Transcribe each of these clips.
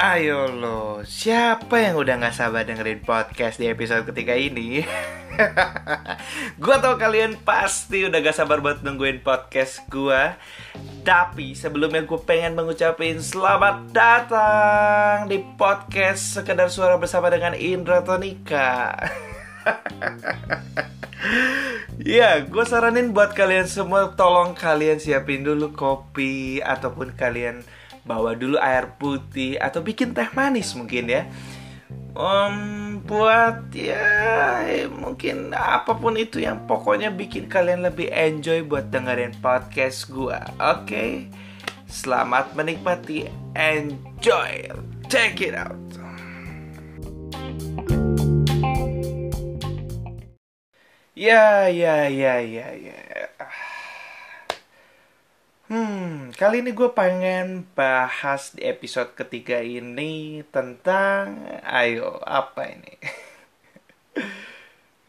Ayo lo, siapa yang udah gak sabar dengerin podcast di episode ketiga ini? gue tau kalian pasti udah gak sabar buat nungguin podcast gue Tapi sebelumnya gue pengen mengucapin selamat datang di podcast Sekedar Suara Bersama dengan Indra Tonika Ya, gue saranin buat kalian semua tolong kalian siapin dulu kopi ataupun kalian bawa dulu air putih atau bikin teh manis mungkin ya um, buat ya mungkin apa pun itu yang pokoknya bikin kalian lebih enjoy buat dengerin podcast gua oke okay? selamat menikmati enjoy check it out ya ya ya ya ya Hmm, kali ini gue pengen bahas di episode ketiga ini tentang, ayo apa ini?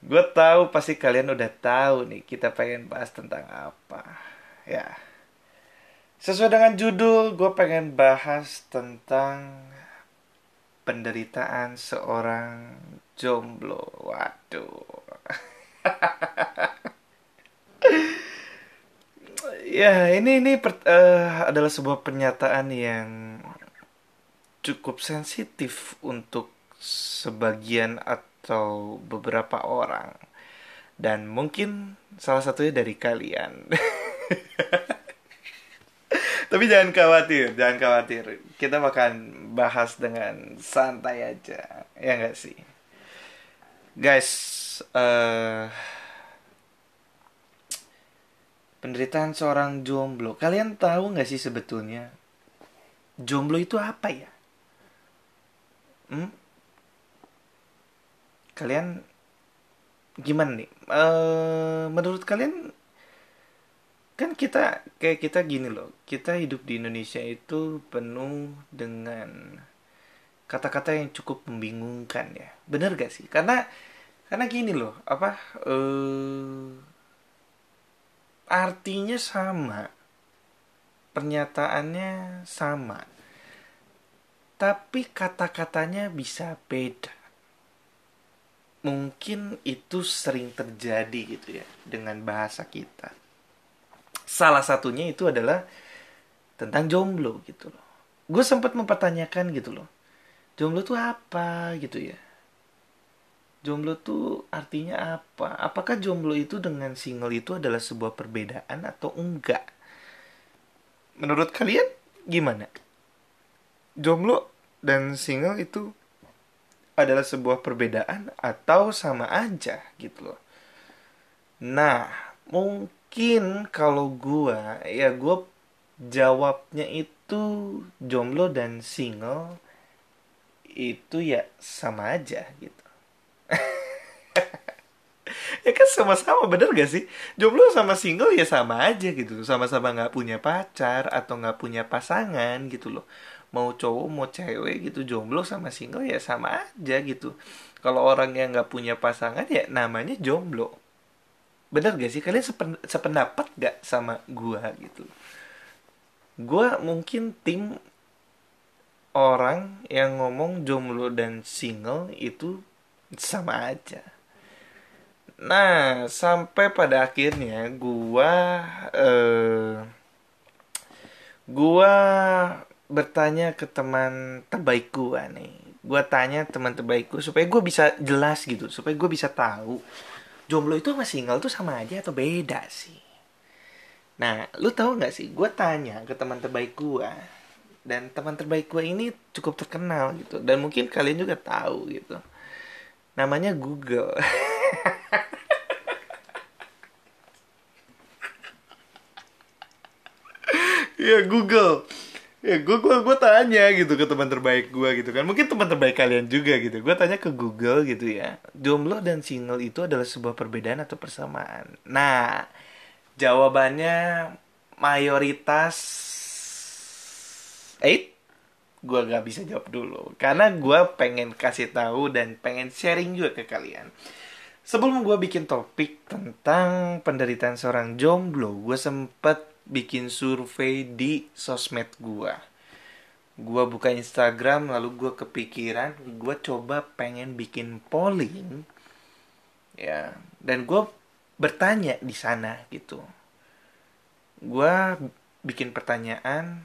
gue tahu pasti kalian udah tahu nih kita pengen bahas tentang apa, ya. Sesuai dengan judul, gue pengen bahas tentang penderitaan seorang jomblo. Waduh. Ya, ini ini per, uh, adalah sebuah pernyataan yang cukup sensitif untuk sebagian atau beberapa orang. Dan mungkin salah satunya dari kalian. Tapi jangan khawatir, jangan khawatir. Kita akan bahas dengan santai aja. Ya nggak sih? Guys, uh, penderitaan seorang jomblo. Kalian tahu nggak sih sebetulnya jomblo itu apa ya? Hmm? Kalian gimana nih? E, menurut kalian kan kita kayak kita gini loh. Kita hidup di Indonesia itu penuh dengan kata-kata yang cukup membingungkan ya. Bener gak sih? Karena karena gini loh, apa? Eh artinya sama pernyataannya sama tapi kata-katanya bisa beda mungkin itu sering terjadi gitu ya dengan bahasa kita salah satunya itu adalah tentang jomblo gitu loh gue sempat mempertanyakan gitu loh jomblo tuh apa gitu ya jomblo tuh artinya apa? Apakah jomblo itu dengan single itu adalah sebuah perbedaan atau enggak? Menurut kalian gimana? Jomblo dan single itu adalah sebuah perbedaan atau sama aja gitu loh. Nah, mungkin kalau gua ya gua jawabnya itu jomblo dan single itu ya sama aja gitu. Ya kan sama-sama bener gak sih? Jomblo sama single ya sama aja gitu sama-sama nggak punya pacar atau nggak punya pasangan gitu loh. Mau cowok mau cewek gitu. Jomblo sama single ya sama aja gitu. Kalau orang yang nggak punya pasangan ya namanya jomblo. Bener gak sih? Kalian sepen, sependapat gak sama gua gitu? Gua mungkin tim orang yang ngomong jomblo dan single itu sama aja. Nah sampai pada akhirnya gua eh, gua bertanya ke teman terbaik gua nih gua tanya teman terbaikku supaya gua bisa jelas gitu supaya gua bisa tahu jomblo itu sama single tuh sama aja atau beda sih. Nah lu tahu nggak sih? Gua tanya ke teman terbaik gua dan teman terbaik gua ini cukup terkenal gitu. Dan mungkin kalian juga tahu gitu. Namanya Google. Ya Google. Ya gue gue gue tanya gitu ke teman terbaik gue gitu kan. Mungkin teman terbaik kalian juga gitu. Gue tanya ke Google gitu ya. Jomblo dan single itu adalah sebuah perbedaan atau persamaan? Nah jawabannya mayoritas eh gue gak bisa jawab dulu. Karena gue pengen kasih tahu dan pengen sharing juga ke kalian. Sebelum gue bikin topik tentang penderitaan seorang jomblo gue sempet bikin survei di sosmed gue gue buka Instagram lalu gue kepikiran gue coba pengen bikin polling. Ya dan gue bertanya di sana gitu. Gue bikin pertanyaan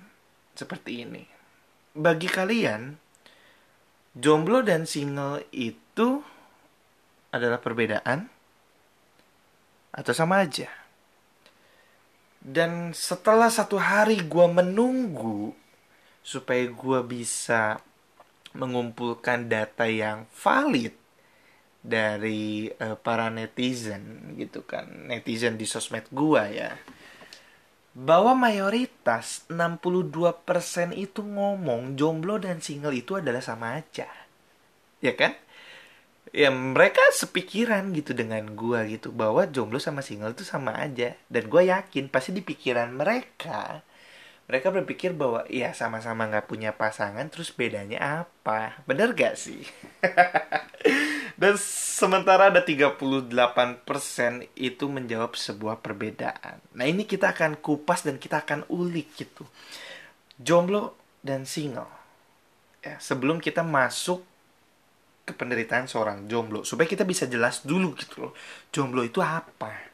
seperti ini. Bagi kalian jomblo dan single itu adalah perbedaan atau sama aja? Dan setelah satu hari gue menunggu supaya gue bisa mengumpulkan data yang valid dari uh, para netizen gitu kan netizen di sosmed gue ya bahwa mayoritas 62% itu ngomong jomblo dan single itu adalah sama aja. Ya kan? Ya mereka sepikiran gitu dengan gue gitu bahwa jomblo sama single itu sama aja. Dan gue yakin pasti di pikiran mereka mereka berpikir bahwa ya sama-sama nggak punya pasangan terus bedanya apa? Bener gak sih dan sementara ada 38% itu menjawab sebuah perbedaan. Nah ini kita akan kupas dan kita akan ulik gitu. Jomblo dan single. Ya sebelum kita masuk ke penderitaan seorang jomblo. Supaya kita bisa jelas dulu gitu loh jomblo itu apa.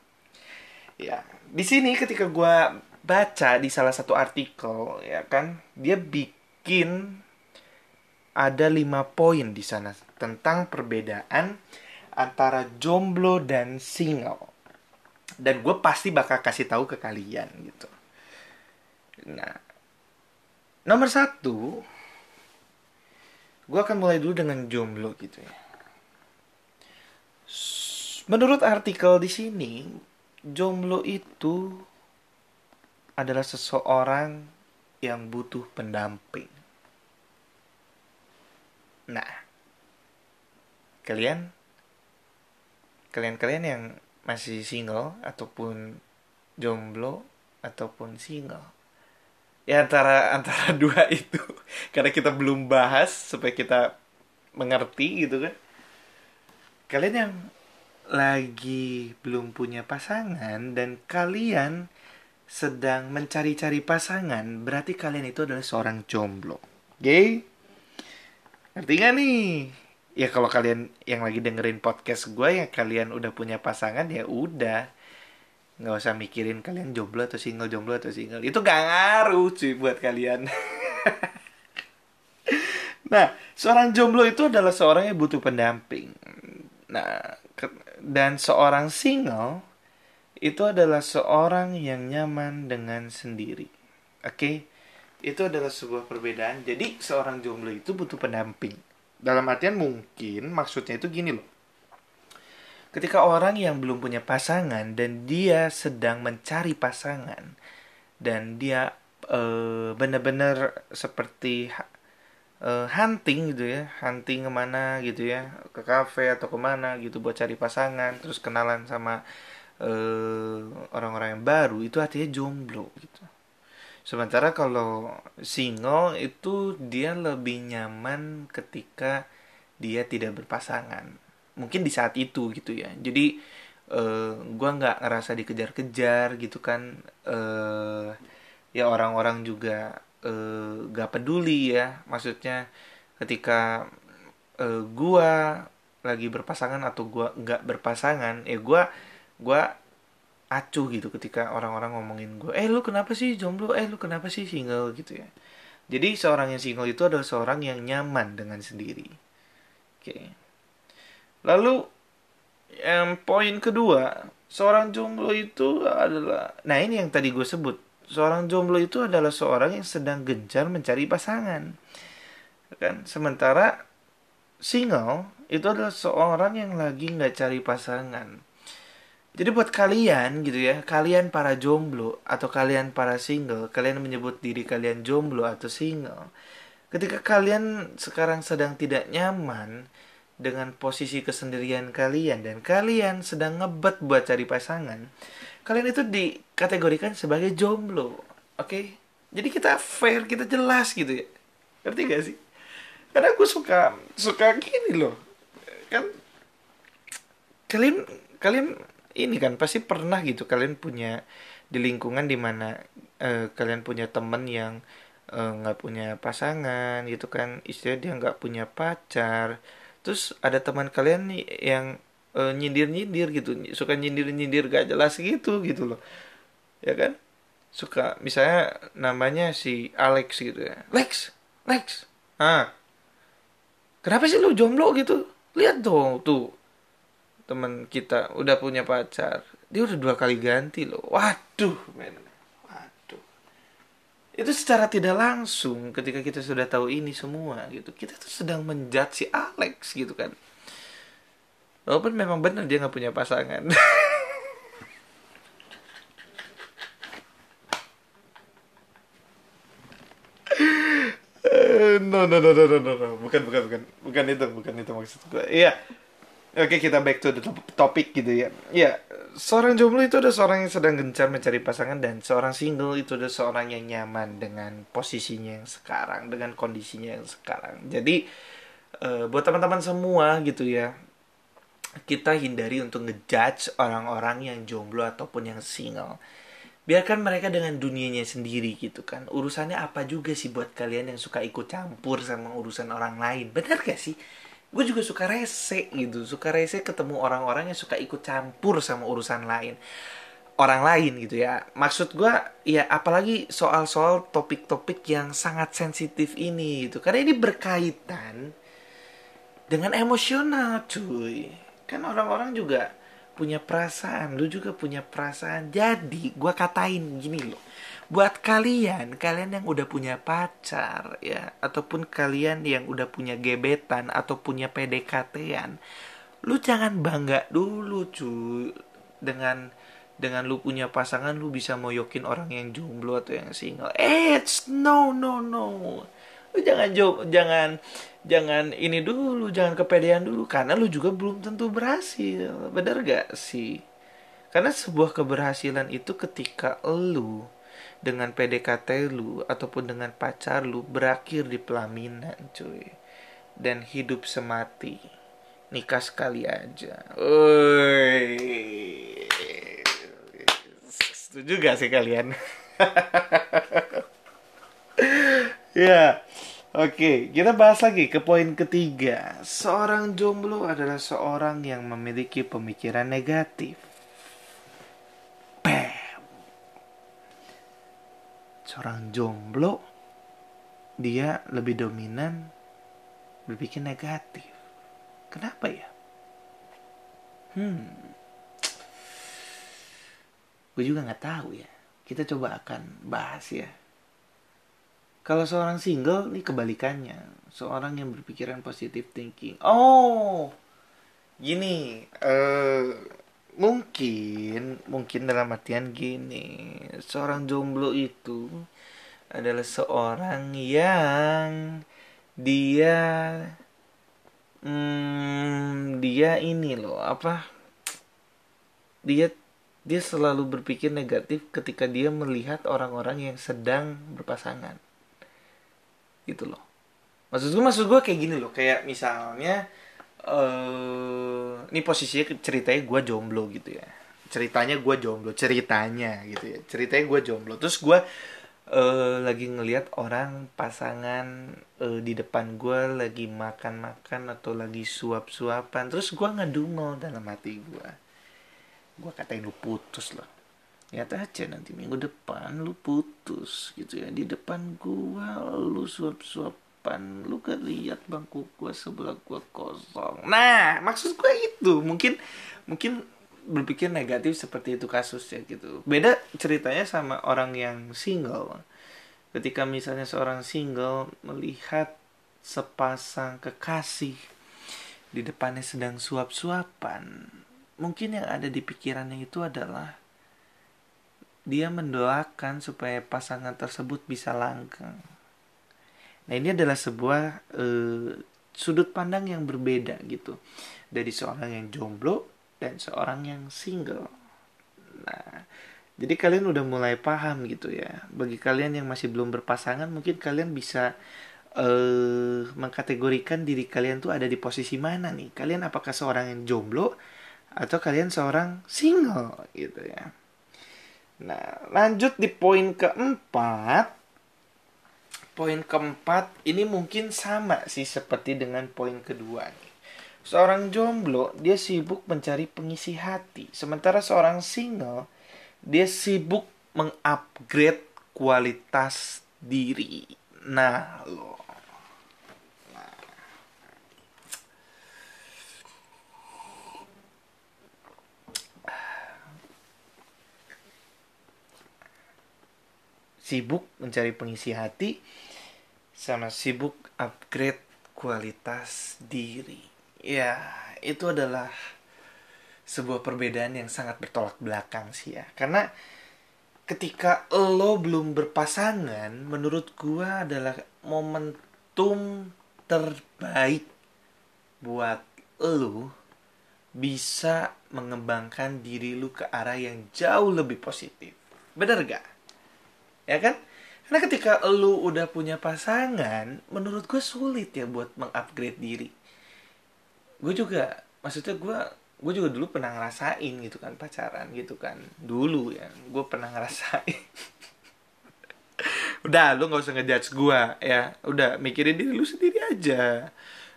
Ya di sini ketika gue baca di salah satu artikel ya kan dia bikin ada lima poin di sana tentang perbedaan antara jomblo dan single. Dan gue pasti bakal kasih tahu ke kalian gitu. Nah nomor satu gue akan mulai dulu dengan jomblo gitu ya. Menurut artikel di sini jomblo itu adalah seseorang yang butuh pendamping. Nah, kalian kalian-kalian yang masih single ataupun jomblo ataupun single ya antara antara dua itu karena kita belum bahas supaya kita mengerti gitu kan kalian yang lagi belum punya pasangan dan kalian sedang mencari-cari pasangan, berarti kalian itu adalah seorang jomblo. Oke? Okay? Ngerti gak nih? Ya kalau kalian yang lagi dengerin podcast gue ya kalian udah punya pasangan ya udah nggak usah mikirin kalian jomblo atau single jomblo atau single itu gak ngaruh cuy buat kalian nah seorang jomblo itu adalah seorang yang butuh pendamping nah dan seorang single itu adalah seorang yang nyaman dengan sendiri. Oke, okay? Itu adalah sebuah perbedaan. Jadi seorang jomblo itu butuh pendamping. Dalam artian mungkin maksudnya itu gini loh. Ketika orang yang belum punya pasangan dan dia sedang mencari pasangan dan dia uh, benar-benar seperti uh, hunting gitu ya, hunting ke mana gitu ya, ke kafe atau ke mana gitu buat cari pasangan, terus kenalan sama eh, orang-orang yang baru itu artinya jomblo gitu. Sementara kalau single itu dia lebih nyaman ketika dia tidak berpasangan. Mungkin di saat itu gitu ya. Jadi uh, gua nggak ngerasa dikejar-kejar gitu kan. Uh, ya orang-orang juga uh, gak peduli ya. Maksudnya ketika uh, gua lagi berpasangan atau gua nggak berpasangan, ya gua gue acuh gitu ketika orang-orang ngomongin gue eh lu kenapa sih jomblo? Eh lu kenapa sih single? gitu ya. Jadi seorang yang single itu adalah seorang yang nyaman dengan sendiri. Oke. Lalu yang poin kedua seorang jomblo itu adalah nah ini yang tadi gue sebut. Seorang jomblo itu adalah seorang yang sedang gencar mencari pasangan. Kan? Sementara single itu adalah seorang yang lagi nggak cari pasangan jadi buat kalian gitu ya, kalian para jomblo atau kalian para single, kalian menyebut diri kalian jomblo atau single. Ketika kalian sekarang sedang tidak nyaman dengan posisi kesendirian kalian dan kalian sedang ngebet buat cari pasangan, kalian itu dikategorikan sebagai jomblo. Oke? Okay? Jadi kita fair, kita jelas gitu ya. Ngerti gak sih? Karena aku suka suka gini loh. Kan kalian kalian ini kan pasti pernah gitu kalian punya di lingkungan di mana uh, kalian punya temen yang eh, nggak uh, punya pasangan gitu kan istilah dia nggak punya pacar. Terus ada teman kalian nih yang uh, nyindir nyindir gitu suka nyindir nyindir gak jelas gitu gitu loh. Ya kan? Suka misalnya namanya si Alex gitu ya. Lex Lex. Ah. Kenapa sih lu jomblo gitu? Lihat dong tuh teman kita udah punya pacar dia udah dua kali ganti loh. Waduh men. Waduh. Itu secara tidak langsung ketika kita sudah tahu ini semua gitu. Kita tuh sedang menjat si Alex gitu kan. Walaupun memang benar dia nggak punya pasangan. No no no no no no bukan bukan bukan. Bukan itu bukan itu maksud gue iya oke kita back to the topic gitu ya. Ya seorang jomblo itu adalah seorang yang sedang gencar mencari pasangan dan seorang single itu adalah seorang yang nyaman dengan posisinya yang sekarang dengan kondisinya yang sekarang. Jadi uh, buat teman-teman semua gitu ya kita hindari untuk ngejudge orang-orang yang jomblo ataupun yang single. Biarkan mereka dengan dunianya sendiri gitu kan. Urusannya apa juga sih buat kalian yang suka ikut campur sama urusan orang lain? Benar gak sih gue juga suka rese gitu suka rese ketemu orang-orang yang suka ikut campur sama urusan lain orang lain gitu ya maksud gue ya apalagi soal-soal topik-topik yang sangat sensitif ini gitu karena ini berkaitan dengan emosional cuy kan orang-orang juga punya perasaan, lu juga punya perasaan. Jadi, gue katain gini loh. Buat kalian, kalian yang udah punya pacar ya, ataupun kalian yang udah punya gebetan atau punya PDKT-an, lu jangan bangga dulu cuy dengan dengan lu punya pasangan lu bisa moyokin orang yang jomblo atau yang single. It's no no no. Lu jangan jangan jangan ini dulu, jangan kepedean dulu karena lu juga belum tentu berhasil. Bener gak sih? Karena sebuah keberhasilan itu ketika lu dengan PDKT lu ataupun dengan pacar lu berakhir di pelaminan, cuy. Dan hidup semati. Nikah sekali aja. Oi. Setuju gak sih kalian? ya. Oke, kita bahas lagi ke poin ketiga. Seorang jomblo adalah seorang yang memiliki pemikiran negatif. Seorang jomblo dia lebih dominan berpikir negatif. Kenapa ya? Hmm. Gue juga nggak tahu ya. Kita coba akan bahas ya kalau seorang single ini kebalikannya, seorang yang berpikiran positive thinking. Oh, gini, uh, mungkin mungkin dalam artian gini, seorang jomblo itu adalah seorang yang dia hmm, dia ini loh apa dia dia selalu berpikir negatif ketika dia melihat orang-orang yang sedang berpasangan. Gitu loh. Maksud gue maksud gue kayak gini loh kayak misalnya uh, ini posisinya ceritanya gue jomblo gitu ya. Ceritanya gue jomblo ceritanya gitu ya. Ceritanya gue jomblo. Terus gue uh, lagi ngelihat orang pasangan uh, di depan gue lagi makan-makan atau lagi suap-suapan. Terus gue ngedumel dalam hati gue gue katain lu putus loh lihat aja nanti minggu depan lu putus gitu ya. Di depan gua lu suap suapan lu kan lihat bangku gua sebelah gua kosong. Nah maksud gua itu. Mungkin mungkin berpikir negatif seperti itu kasusnya gitu. Beda ceritanya sama orang yang single. Ketika misalnya seorang single melihat sepasang kekasih di depannya sedang suap-suapan mungkin yang ada di pikirannya itu adalah dia mendoakan supaya pasangan tersebut bisa langgeng. Nah ini adalah sebuah uh, sudut pandang yang berbeda gitu dari seorang yang jomblo dan seorang yang single. Nah jadi kalian udah mulai paham gitu ya. Bagi kalian yang masih belum berpasangan mungkin kalian bisa uh, mengkategorikan diri kalian tuh ada di posisi mana nih. Kalian apakah seorang yang jomblo atau kalian seorang single gitu ya. Nah, lanjut di poin keempat. Poin keempat ini mungkin sama sih seperti dengan poin kedua nih. Seorang jomblo, dia sibuk mencari pengisi hati. Sementara seorang single, dia sibuk mengupgrade kualitas diri. Nah, lo. Sibuk mencari pengisi hati sama sibuk upgrade kualitas diri. Ya itu adalah sebuah perbedaan yang sangat bertolak belakang sih ya. Karena ketika lo belum berpasangan menurut gua adalah momentum terbaik buat lo bisa mengembangkan diri lu ke arah yang jauh lebih positif. Bener gak ya kan? Karena ketika lu udah punya pasangan menurut gue sulit ya buat mengupgrade diri. Gue juga maksudnya gue gue juga dulu pernah ngerasain gitu kan pacaran gitu kan. Dulu ya gue pernah ngerasain. Udah lu nggak usah ngejudge gue ya. Udah mikirin diri lu sendiri aja.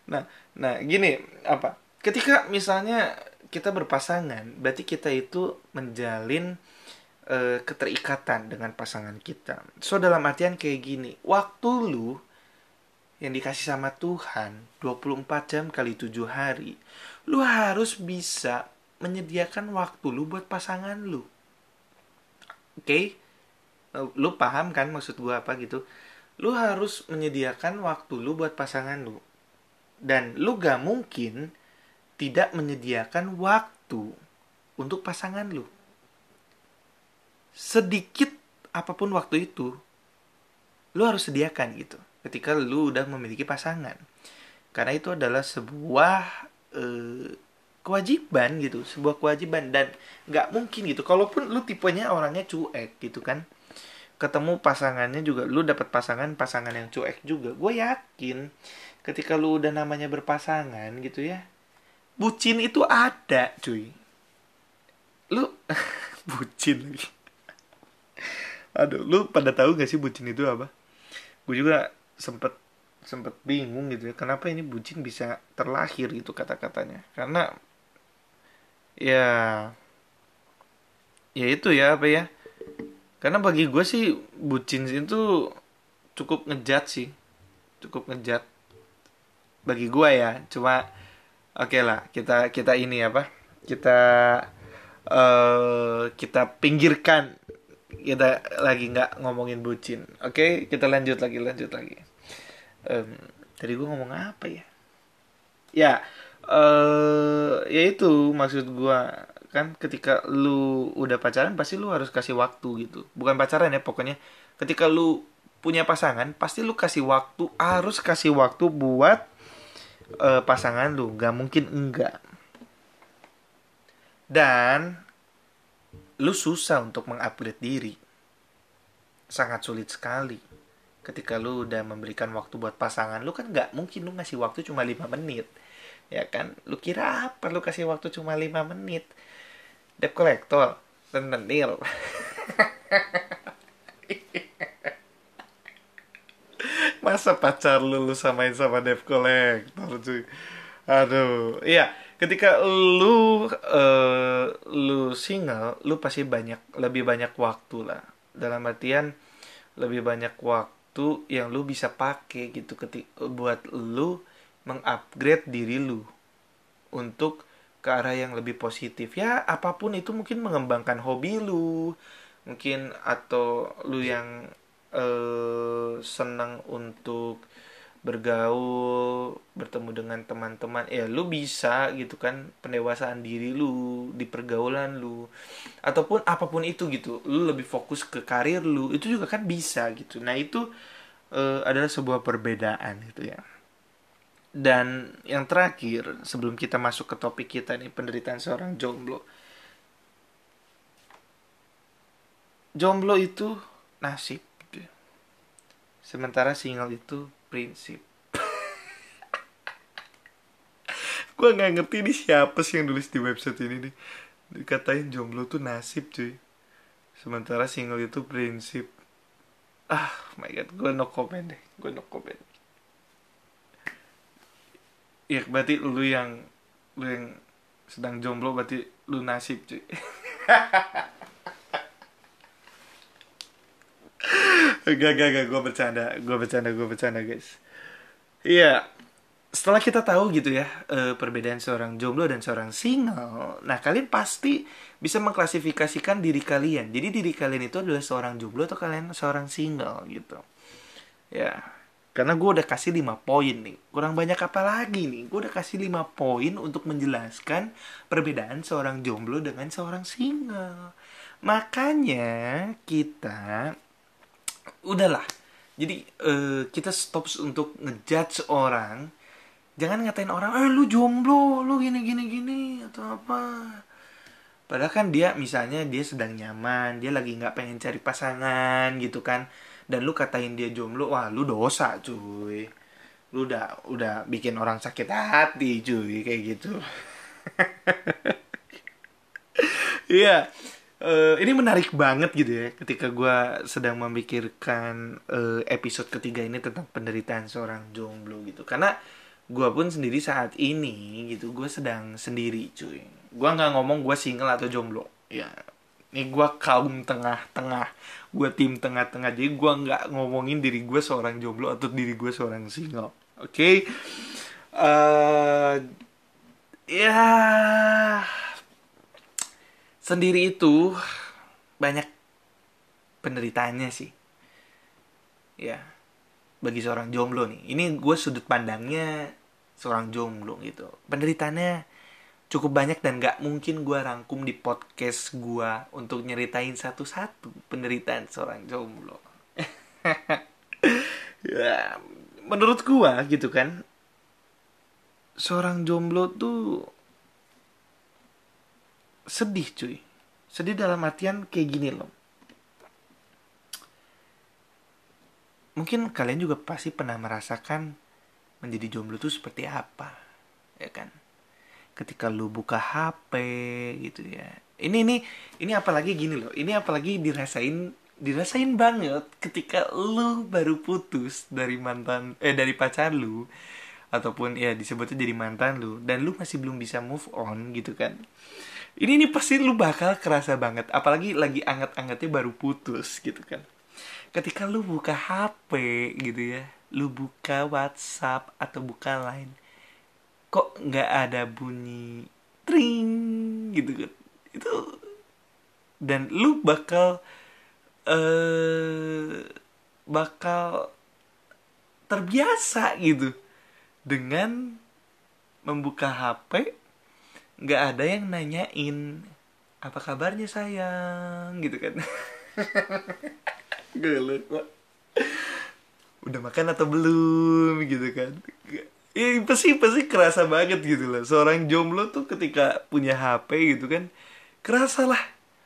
Nah nah gini apa? Ketika misalnya kita berpasangan berarti kita itu menjalin uh, keterikatan dengan pasangan kita. So dalam artian kayak gini waktu lu yang dikasih sama Tuhan 24 jam kali 7 hari lu harus bisa menyediakan waktu lu buat pasangan lu. Oke? Okay? lu paham kan maksud gua apa gitu? Lu harus menyediakan waktu lu buat pasangan lu. Dan lu gak mungkin tidak menyediakan waktu untuk pasangan lu sedikit apa pun waktu itu lu harus sediakan gitu ketika lu udah memiliki pasangan. Karena itu adalah sebuah eh, kewajiban gitu sebuah kewajiban dan nggak mungkin gitu. Kalaupun lu tipenya orangnya cuek gitu kan ketemu pasangannya juga lu dapat pasangan pasangan yang cuek juga. Gue yakin ketika lu udah namanya berpasangan gitu ya bucin itu ada cuy. Lu bucin lagi aduh lu pada tahu gak sih bucin itu apa? Gue juga sempet sempet bingung gitu ya kenapa ini bucin bisa terlahir gitu kata-katanya? Karena ya ya itu ya apa ya? Karena bagi gue sih bucin itu cukup ngejat sih. Cukup ngejat bagi gue ya. Cuma oke okay lah kita kita ini apa? Kita uh, kita pinggirkan kita lagi nggak ngomongin bucin. Oke okay? kita lanjut lagi lanjut lagi. Um, tadi gue ngomong apa ya? Ya uh, ya itu maksud gue kan ketika lu udah pacaran pasti lu harus kasih waktu gitu. Bukan pacaran ya pokoknya. Ketika lu punya pasangan pasti lu kasih waktu harus kasih waktu buat uh, pasangan lu. Gak mungkin enggak. Dan lu susah untuk mengupgrade diri. Sangat sulit sekali. Ketika lu udah memberikan waktu buat pasangan lu kan nggak mungkin lu ngasih waktu cuma lima menit. Ya kan? Lu kira apa lu kasih waktu cuma lima menit? Debt collector dan menil masa pacar lu lu samain sama debt collector cuy? Aduh iya ketika lu uh, lu single lu pasti banyak lebih banyak waktu lah. Dalam artian lebih banyak waktu yang lu bisa pakai gitu ketika buat lu mengupgrade diri lu untuk ke arah yang lebih positif. Ya apa pun itu mungkin mengembangkan hobi lu mungkin atau lu yang uh, senang untuk bergaul bertemu dengan teman-teman. Ya lu bisa gitu kan pendewasaan diri lu di pergaulan lu. Ataupun apa pun itu gitu lu lebih fokus ke karir lu itu juga kan bisa gitu. Nah itu uh, adalah sebuah perbedaan gitu ya. Dan yang terakhir sebelum kita masuk ke topik kita nih penderitaan seorang jomblo. Jomblo itu nasib sementara single itu prinsip. Gue nggak ngerti ini siapa sih yang nulis di website ini nih. Dikatain jomblo tuh nasib cuy. Sementara single itu prinsip. Ah my god gue no comment deh. Gue no comment. Ya berarti lu yang lu yang sedang jomblo berarti lu nasib cuy Gak, gak, gak, gue bercanda, gue bercanda, gue bercanda guys. Iya, setelah kita tahu gitu ya uh, perbedaan seorang jomblo dan seorang single, nah kalian pasti bisa mengklasifikasikan diri kalian. Jadi diri kalian itu adalah seorang jomblo atau kalian seorang single gitu. Ya, karena gue udah kasih 5 poin nih. Kurang banyak apa lagi nih? Gue udah kasih 5 poin untuk menjelaskan perbedaan seorang jomblo dengan seorang single. Makanya kita udahlah. Jadi uh, kita stop untuk ngejudge orang. Jangan ngatain orang eh lu jomblo lu gini gini gini atau apa. Padahal kan dia misalnya dia sedang nyaman dia lagi nggak pengen cari pasangan gitu kan. Dan lu katain dia jomblo wah lu dosa cuy. Lu udah udah bikin orang sakit hati cuy kayak gitu. Iya uh, ini menarik banget gitu ya ketika gue sedang memikirkan uh, episode ketiga ini tentang penderitaan seorang jomblo gitu. Karena gue pun sendiri saat ini gitu gue sedang sendiri cuy. Gue nggak ngomong gue single atau jomblo. Ya ini gue kaum tengah-tengah. Gue tim tengah-tengah. Jadi gue nggak ngomongin diri gue seorang jomblo atau diri gue seorang single. Oke? Okay? uh, eh, ya sendiri itu banyak penderitaannya sih. Ya bagi seorang jomblo nih. Ini gue sudut pandangnya seorang jomblo gitu. Penderitaannya cukup banyak dan gak mungkin gue rangkum di podcast gue untuk nyeritain satu-satu penderitaan seorang jomblo. Ya menurut gue gitu kan seorang jomblo tuh sedih cuy. Sedih dalam artian kayak gini loh. Mungkin kalian juga pasti pernah merasakan menjadi jomblo tuh seperti apa ya kan? Ketika lu buka HP gitu ya. Ini ini ini apalagi gini loh. Ini apalagi dirasain dirasain banget ketika lu baru putus dari mantan eh dari pacar lu ataupun ya disebutnya jadi mantan lu dan lu masih belum bisa move on gitu kan ini nih pasti lu bakal kerasa banget apalagi lagi anget-angetnya baru putus gitu kan. Ketika lu buka HP gitu ya lu buka WhatsApp atau buka Line kok nggak ada bunyi tring gitu kan. Itu dan lu bakal eh bakal terbiasa gitu dengan membuka HP nggak ada yang nanyain apa kabarnya sayang? Gitu kan. Lupa udah makan atau belum? Gitu kan. Ya, pasti pasti kerasa banget gitu loh. Seorang jomblo tuh ketika punya HP gitu kan kerasa lah.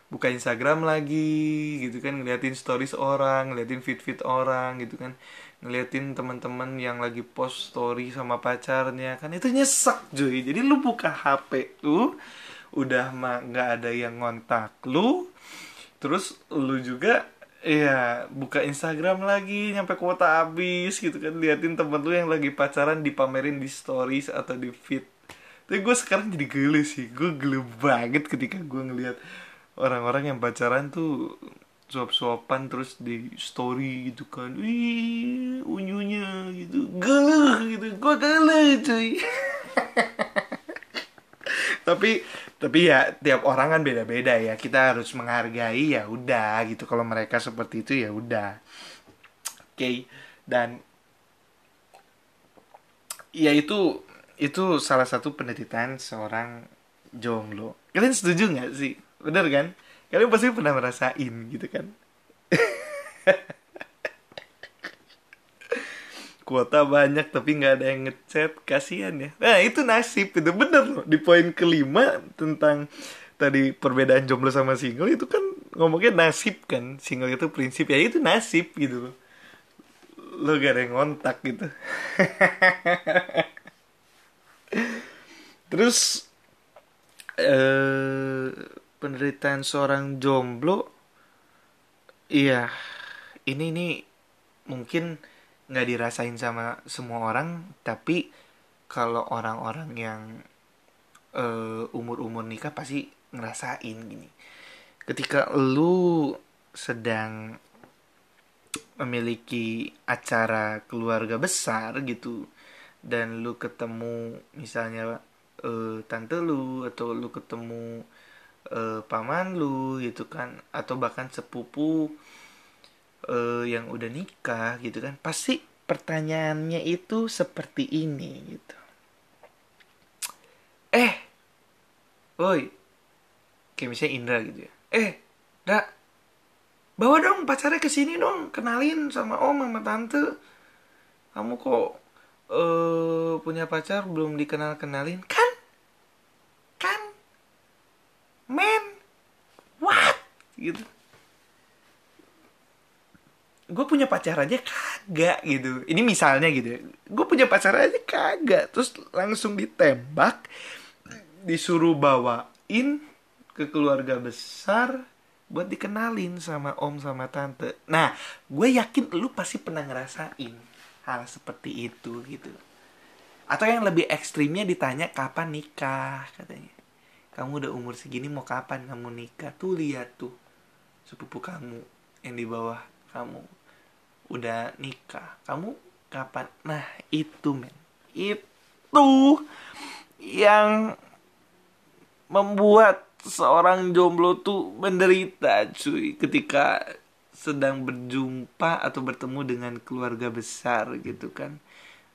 Buka Instagram lagi gitu kan ngeliatin stories orang ngeliatin feed orang gitu kan ngeliatin teman-teman yang lagi post story sama pacarnya. Kan itu nyesek cuy. Jadi lu buka HP tuh udah mah nggak ada yang ngontak lu terus lu juga ya buka Instagram lagi nyampe kuota habis gitu kan. Liatin temen lu yang lagi pacaran dipamerin di stories atau di feed. Tapi gue sekarang jadi gele sih. Gue gele banget ketika gue ngeliat orang-orang yang pacaran tuh suap-suapan terus di story gitu kan. Wih unyunya gitu. Geleh gitu. Gue geleh cuy. Tapi tapi ya tiap orang kan beda-beda ya. Kita harus menghargai ya udah gitu. Kalau mereka seperti itu ya udah. Oke okay. dan ya itu itu salah satu penderitaan seorang jomblo. Kalian setuju nggak sih? Bener kan kalian pasti pernah merasain gitu kan? Kuota banyak tapi nggak ada yang ngechat kasihan ya. Nah itu nasib itu. Bener loh di poin kelima tentang tadi perbedaan jomblo sama single itu kan ngomongnya nasib kan? Single itu prinsip. Ya itu nasib gitu loh. Lo gak ada yang ngontak gitu. Terus eh penderitaan seorang jomblo iya ini ini mungkin nggak dirasain sama semua orang tapi kalau orang-orang yang uh, umur-umur nikah pasti ngerasain gini. Ketika lu sedang memiliki acara keluarga besar gitu dan lu ketemu misalnya uh, tante lu atau lu ketemu uh, paman lu gitu kan atau bahkan sepupu uh, yang udah nikah gitu kan pasti pertanyaannya itu seperti ini gitu. Eh woi kayak misalnya Indra gitu ya. Eh dak bawa dong pacarnya ke sini dong kenalin sama om sama tante. Kamu kok uh, punya pacar belum dikenal kenalin kan men what gitu gue punya pacar aja kagak gitu ini misalnya gitu gue punya pacar aja kagak terus langsung ditembak disuruh bawain ke keluarga besar buat dikenalin sama om sama tante. Nah, gue yakin lu pasti pernah ngerasain hal seperti itu gitu. Atau yang lebih ekstrimnya ditanya kapan nikah katanya. Kamu udah umur segini mau kapan kamu nikah? Tuh lihat tuh sepupu kamu yang di bawah kamu udah nikah. Kamu kapan? Nah, itu men. Itu yang membuat seorang jomblo tuh menderita cuy ketika sedang berjumpa atau bertemu dengan keluarga besar gitu kan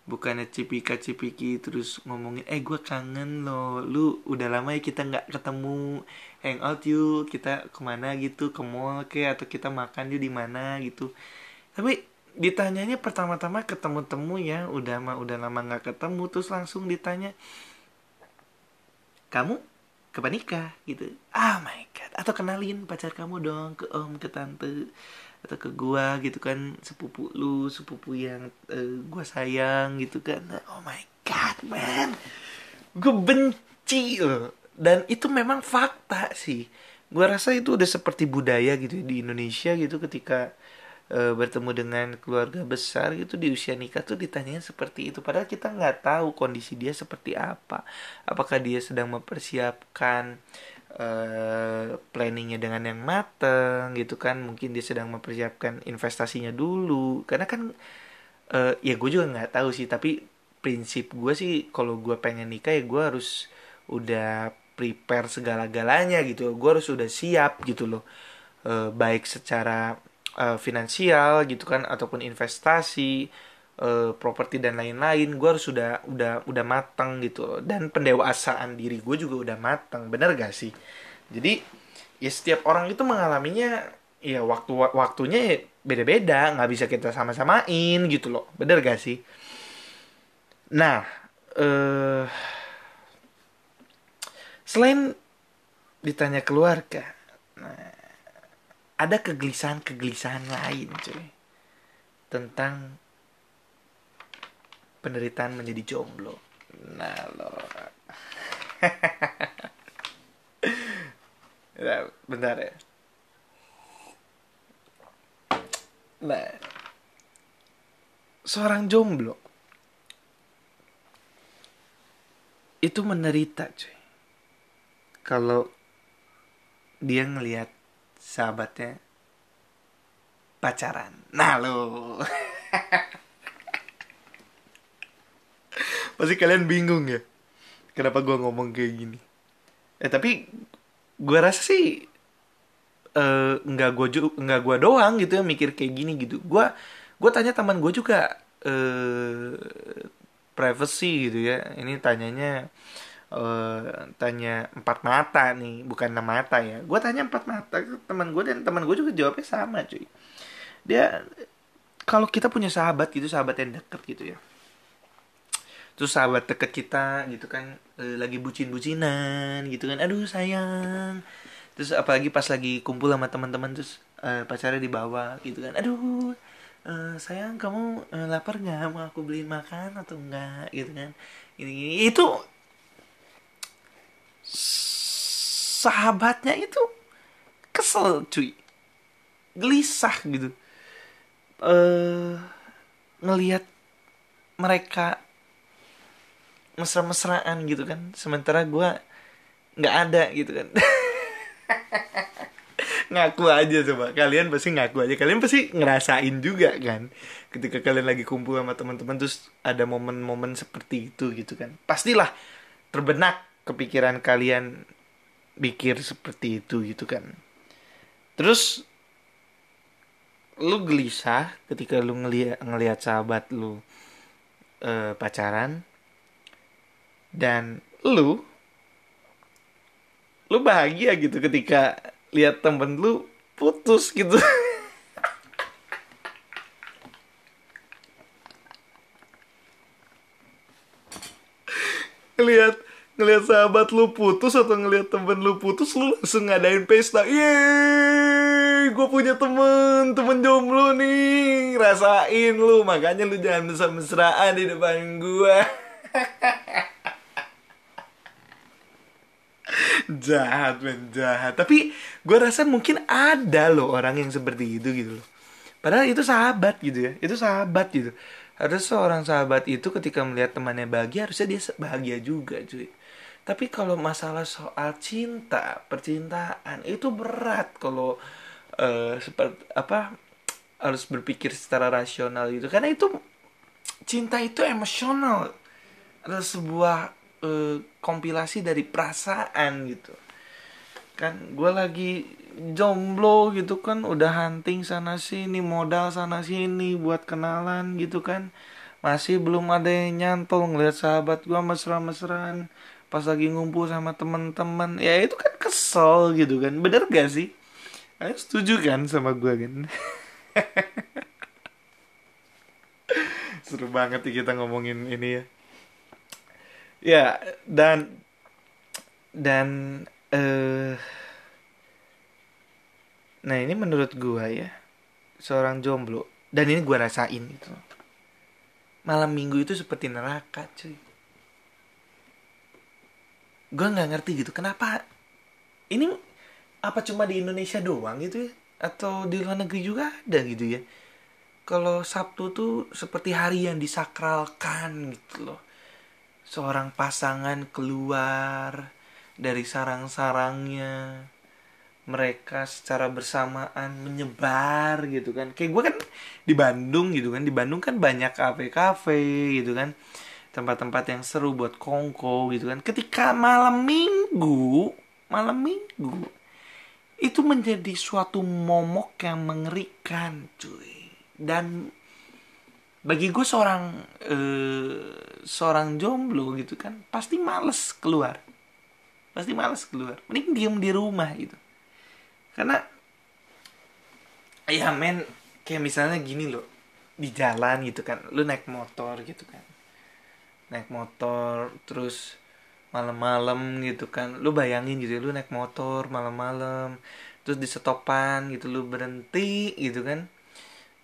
bukannya cipika cipiki terus ngomongin eh gue kangen lo lu udah lama ya kita nggak ketemu. Hangout yuk. Kita ke mana gitu? Ke mall ke? Atau kita makan yuk di mana? Gitu. Tapi ditanyanya pertama-tama ketemu temu ya. Udah mah udah lama nggak ketemu. Terus langsung ditanya kamu kapan gitu. Oh my god. Atau kenalin pacar kamu dong ke om ke tante atau ke gua gitu kan sepupu lu sepupu yang uh, gua sayang gitu kan. Oh my god man. Gue benci loh dan itu memang fakta sih. Gua rasa itu udah seperti budaya gitu di Indonesia gitu ketika e, bertemu dengan keluarga besar gitu di usia nikah tuh ditanyain seperti itu. Padahal kita nggak tahu kondisi dia seperti apa. Apakah dia sedang mempersiapkan e, planningnya dengan yang mateng gitu kan. Mungkin dia sedang mempersiapkan investasinya dulu. Karena kan e, ya gue juga nggak tahu sih. Tapi prinsip gue sih kalau gue pengen nikah ya gue harus udah prepare segala-galanya gitu. Gue harus udah siap gitu loh. E, baik secara uh, finansial gitu kan ataupun investasi uh, properti dan lain-lain gue harus sudah udah udah matang gitu. Loh dan pendewasaan diri gue juga udah matang bener gak sih? Jadi ya setiap orang itu mengalaminya ya waktu waktunya ya beda-beda nggak bisa kita sama-samain gitu loh. Bener gak sih? Nah uh, selain ditanya keluarga nah ada kegelisahan-kegelisahan lain cuy tentang penderitaan menjadi jomblo nah lo ya, bentar ya nah seorang jomblo itu menderita cuy kalau dia ngelihat sahabatnya pacaran. Nah lo. Pasti kalian bingung ya. Kenapa gue ngomong kayak gini. Eh tapi gue rasa sih uh, nggak gue nggak gue doang gitu ya mikir kayak gini gitu. Gue gue tanya teman gue juga uh, privacy gitu ya. Ini tanyanya uh, tanya empat mata nih bukan enam mata ya gue tanya empat mata ke teman gue dan teman gue juga jawabnya sama cuy dia kalau kita punya sahabat gitu sahabat yang deket gitu ya terus sahabat deket kita gitu kan uh, lagi bucin-bucinan gitu kan. Aduh sayang. Terus apalagi pas lagi kumpul sama teman-teman terus uh, pacarnya dibawa gitu kan. Aduh uh, sayang kamu uh, lapar nggak mau aku beliin makan atau enggak gitu kan? Ini, ini itu sahabatnya itu kesel cuy. Gelisah gitu. Eh ngelihat mereka mesra-mesraan gitu kan. Sementara gue nggak ada gitu kan. Ngaku aja coba. Kalian pasti ngaku aja. Kalian pasti ngerasain juga kan. Ketika kalian lagi kumpul sama teman-teman terus ada momen-momen seperti itu gitu kan. Pastilah terbenak kepikiran kalian pikir seperti itu gitu kan. Terus lu gelisah ketika lu ngeliat ngelihat sahabat lu uh, pacaran dan lu lu bahagia gitu ketika lihat temen lu putus gitu. Ngelihat ngelihat sahabat lu putus atau ngelihat temen lu putus lu langsung ngadain pesta. Yeay gue punya temen temen jomblo nih. Rasain lu makanya lu jangan mesra-mesraan di depan gue jahat men jahat. Tapi gue rasa mungkin ada loh orang yang seperti itu gitu loh. Padahal itu sahabat gitu ya. Itu sahabat gitu. Harus seorang sahabat itu ketika melihat temannya bahagia harusnya dia bahagia juga cuy. Tapi kalau masalah soal cinta percintaan itu berat kalau uh, seperti apa harus berpikir secara rasional gitu. Karena itu cinta itu emosional. Ada sebuah uh, kompilasi dari perasaan gitu. Kan gue lagi jomblo gitu kan udah hunting sana sini modal sana sini buat kenalan gitu kan. Masih belum ada yang nyantol ngeliat sahabat gue mesra-mesraan pas lagi ngumpul sama temen-temen. Ya itu kan kesel gitu kan. Bener gak sih? Ayo setuju kan sama gue kan? Seru banget kita ngomongin ini ya ya dan dan eh uh, nah ini menurut gua ya seorang jomblo dan ini gua rasain itu malam minggu itu seperti neraka cuy. Gua nggak ngerti gitu kenapa? Ini apa cuma di Indonesia doang gitu ya? Atau di luar negeri juga ada gitu ya? Kalau Sabtu tuh seperti hari yang disakralkan gitu loh seorang pasangan keluar dari sarang-sarangnya. Mereka secara bersamaan menyebar gitu kan. Kayak gue kan di Bandung gitu kan. Di Bandung kan banyak kafe-kafe gitu kan. Tempat-tempat yang seru buat kongko gitu kan. Ketika malam minggu malam minggu itu menjadi suatu momok yang mengerikan cuy. Dan bagi gue seorang uh, seorang jomblo gitu kan pasti males keluar. Pasti males keluar. Mending diem di rumah gitu. Karena ya men kayak misalnya gini loh. Di jalan gitu kan lu naik motor gitu kan. Naik motor terus malam-malam gitu kan. Lu bayangin gitu lu naik motor malam-malam terus di stopan gitu lu berhenti gitu kan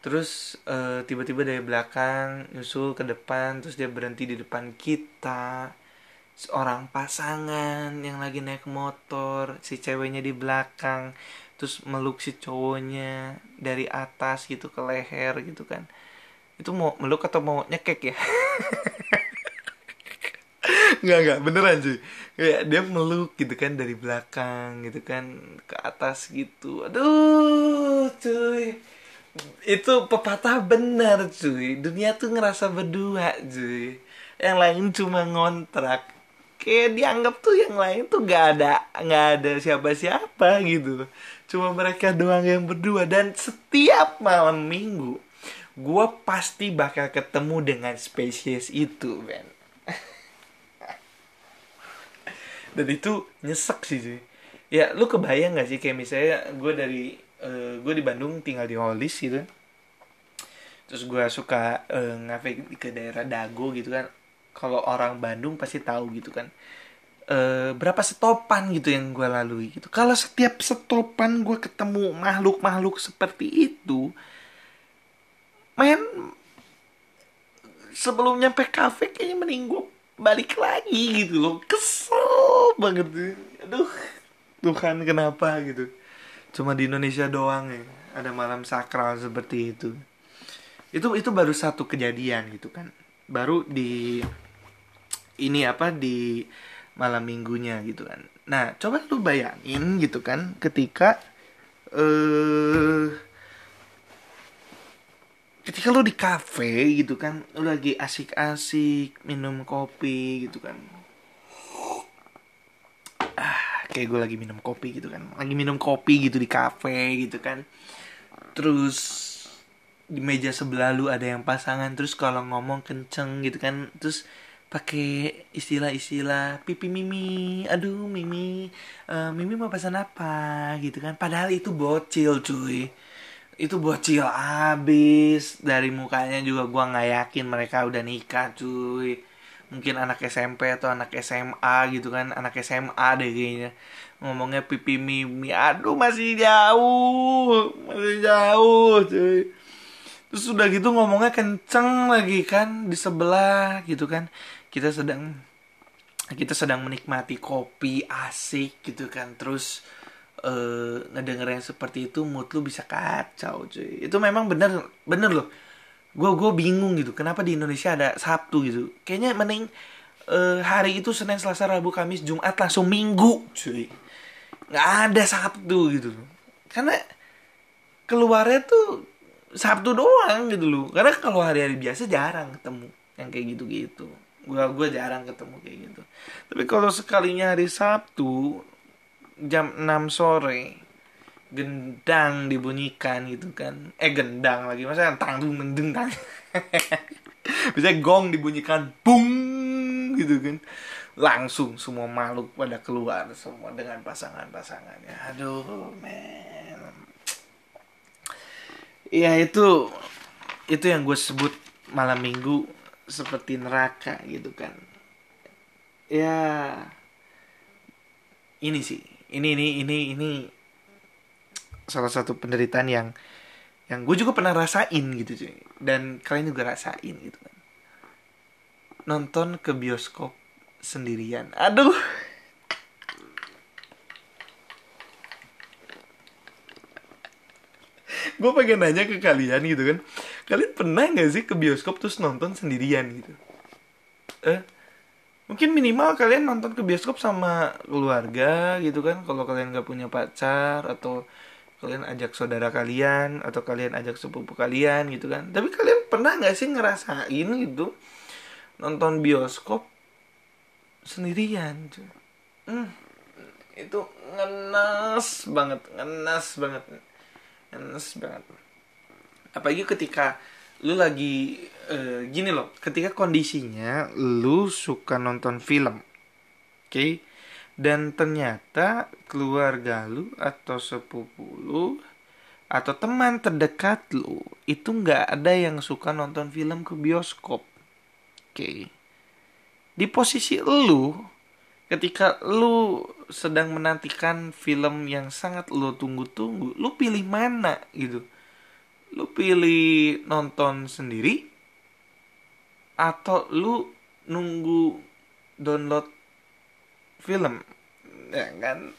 terus uh, tiba-tiba dari belakang nyusul ke depan terus dia berhenti di depan kita. Seorang pasangan yang lagi naik motor si ceweknya di belakang terus meluk si cowoknya dari atas gitu ke leher gitu kan. Itu mau meluk atau mau nyekek ya? Nggak nggak beneran cuy kayak dia meluk gitu kan dari belakang gitu kan ke atas gitu. Aduh cuy itu pepatah benar cuy. Dunia tuh ngerasa berdua cuy. Yang lain cuma ngontrak. Kayak dianggap tuh yang lain tuh gak ada nggak ada siapa-siapa gitu. Cuma mereka doang yang berdua. Dan setiap malam minggu gue pasti bakal ketemu dengan spesies itu Ben. Dan itu nyesek sih cuy. Ya lu kebayang gak sih? Kayak misalnya gue dari uh, eh, gue di Bandung tinggal di Holis gitu. Terus gue suka uh, ngafe ke daerah Dago gitu kan. Kalau orang Bandung pasti tahu gitu kan. Uh, berapa stopan gitu yang gue lalui gitu. Kalau setiap stopan gue ketemu makhluk-makhluk seperti itu men sebelum nyampe kafe kayaknya mending gue balik lagi gitu loh. Kesel banget aduh Tuhan kenapa gitu cuma di Indonesia doang ya. Ada malam sakral seperti itu. Itu itu baru satu kejadian gitu kan. Baru di ini apa di malam minggunya gitu kan. Nah coba lu bayangin gitu kan ketika eh ketika lu di kafe gitu kan lu lagi asik-asik minum kopi gitu kan. Ah kayak gue lagi minum kopi gitu kan. Lagi minum kopi gitu di kafe gitu kan. Terus di meja sebelah lu ada yang pasangan terus kalau ngomong kenceng gitu kan terus pakai istilah-istilah pipi mimi aduh mimi uh, mimi mau pesan apa? gitu kan. Padahal itu bocil cuy. Itu bocil abis. Dari mukanya juga gua nggak yakin mereka udah nikah cuy mungkin anak SMP atau anak SMA gitu kan anak SMA deh kayaknya. Ngomongnya pipi mimi. Aduh masih jauh masih jauh cuy. Terus udah gitu ngomongnya kenceng lagi kan di sebelah gitu kan. Kita sedang kita sedang menikmati kopi asik gitu kan. Terus uh, ngedenger yang seperti itu mood lu bisa kacau cuy. Itu memang bener bener loh gue gue bingung gitu kenapa di Indonesia ada Sabtu gitu. Kayaknya mending uh, hari itu Senin Selasa Rabu Kamis Jumat langsung Minggu cuy. Nggak ada Sabtu gitu karena keluarnya tuh Sabtu doang gitu loh. Karena kalau hari-hari biasa jarang ketemu yang kayak gitu-gitu. Gue gue jarang ketemu kayak gitu. Tapi kalau sekalinya hari Sabtu jam 6 sore gendang dibunyikan gitu kan. Eh gendang lagi masa tanggung mendeng tang. Bisa gong dibunyikan bung gitu kan. Langsung semua makhluk pada keluar semua dengan pasangan-pasangannya. Aduh men. Iya itu itu yang gue sebut malam minggu seperti neraka gitu kan. Ya ini sih. Ini ini ini ini salah satu penderitaan yang yang gue juga pernah rasain gitu cuy. Dan kalian juga rasain gitu kan. Nonton ke bioskop sendirian. Aduh. Gue pengen nanya ke kalian gitu kan. Kalian pernah nggak sih ke bioskop terus nonton sendirian gitu? Eh mungkin minimal kalian nonton ke bioskop sama keluarga gitu kan. Kalau kalian nggak punya pacar atau kalian ajak saudara kalian atau kalian ajak sepupu kalian gitu kan tapi kalian pernah nggak sih ngerasain gitu nonton bioskop sendirian hmm, itu ngenas banget ngenas banget Enes banget. Apalagi ketika lu lagi uh, gini loh, ketika kondisinya lu suka nonton film. Oke. Okay? Dan ternyata keluarga lu atau sepupu lu atau teman terdekat lu itu nggak ada yang suka nonton film ke bioskop. Oke. Di posisi lu ketika lu sedang menantikan film yang sangat lu tunggu-tunggu, lu pilih mana gitu? Lu pilih nonton sendiri atau lu nunggu download film? Ya kan?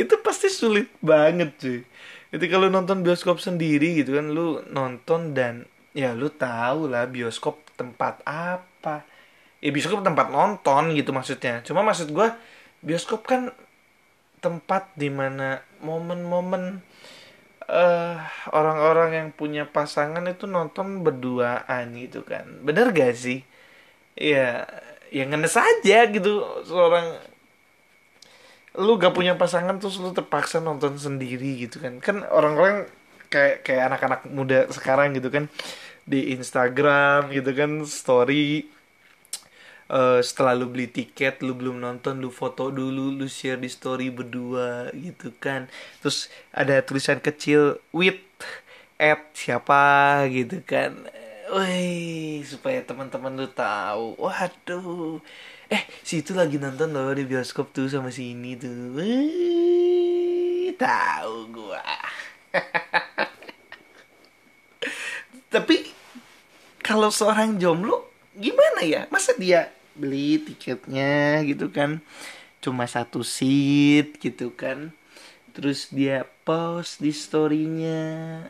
itu pasti sulit banget cuy. Ketika lu nonton bioskop sendiri gitu kan, lu nonton dan ya lu tahu lah bioskop tempat apa ya bioskop tempat nonton gitu maksudnya cuma maksud gue bioskop kan tempat di mana momen-momen uh, orang-orang yang punya pasangan itu nonton berduaan gitu kan bener gak sih ya ya ngenes aja gitu seorang. Lu gak punya pasangan terus lu terpaksa nonton sendiri gitu kan. Kan orang-orang kayak kayak anak-anak muda sekarang gitu kan. Di Instagram gitu kan story uh, setelah lu beli tiket lu belum nonton lu foto dulu lu share di story berdua gitu kan. Terus ada tulisan kecil with at siapa? gitu kan Wih, supaya teman-teman lu tahu. Waduh. Eh, si itu lagi nonton loh di bioskop tuh sama si ini tuh. Wih, tahu gua. Tapi kalau seorang jomblo gimana ya? Masa dia beli tiketnya gitu kan cuma satu seat gitu kan terus dia post di storynya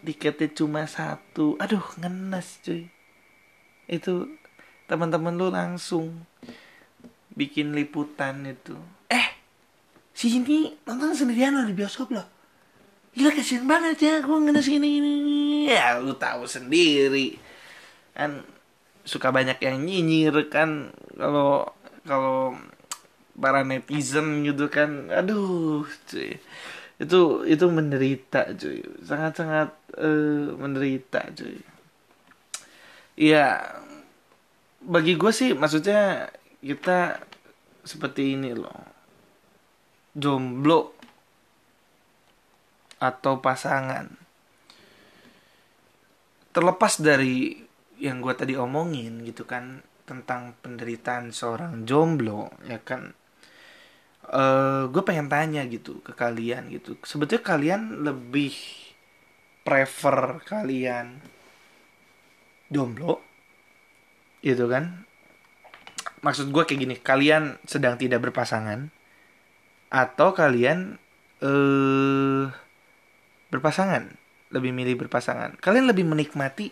tiketnya cuma satu. Aduh ngenes cuy. Itu teman-teman lu langsung bikin liputan itu. Eh si ini nonton sendirian loh di bioskop loh. Gila kasihan banget ya gue ngenes gini gini ya lu tahu sendiri. Kan suka banyak yang nyinyir kan kalau kalau para netizen gitu kan. Aduh cuy itu itu menderita cuy. Sangat sangat uh, menderita cuy. Ya bagi gue sih maksudnya kita seperti ini loh. Jomblo atau pasangan. Terlepas dari yang gue tadi omongin gitu kan tentang penderitaan seorang jomblo ya kan uh, eh, gue pengen tanya gitu ke kalian gitu. Sebetulnya kalian lebih prefer kalian jomblo gitu kan? Maksud gue kayak gini kalian sedang tidak berpasangan atau kalian eh berpasangan lebih milih berpasangan. Kalian lebih menikmati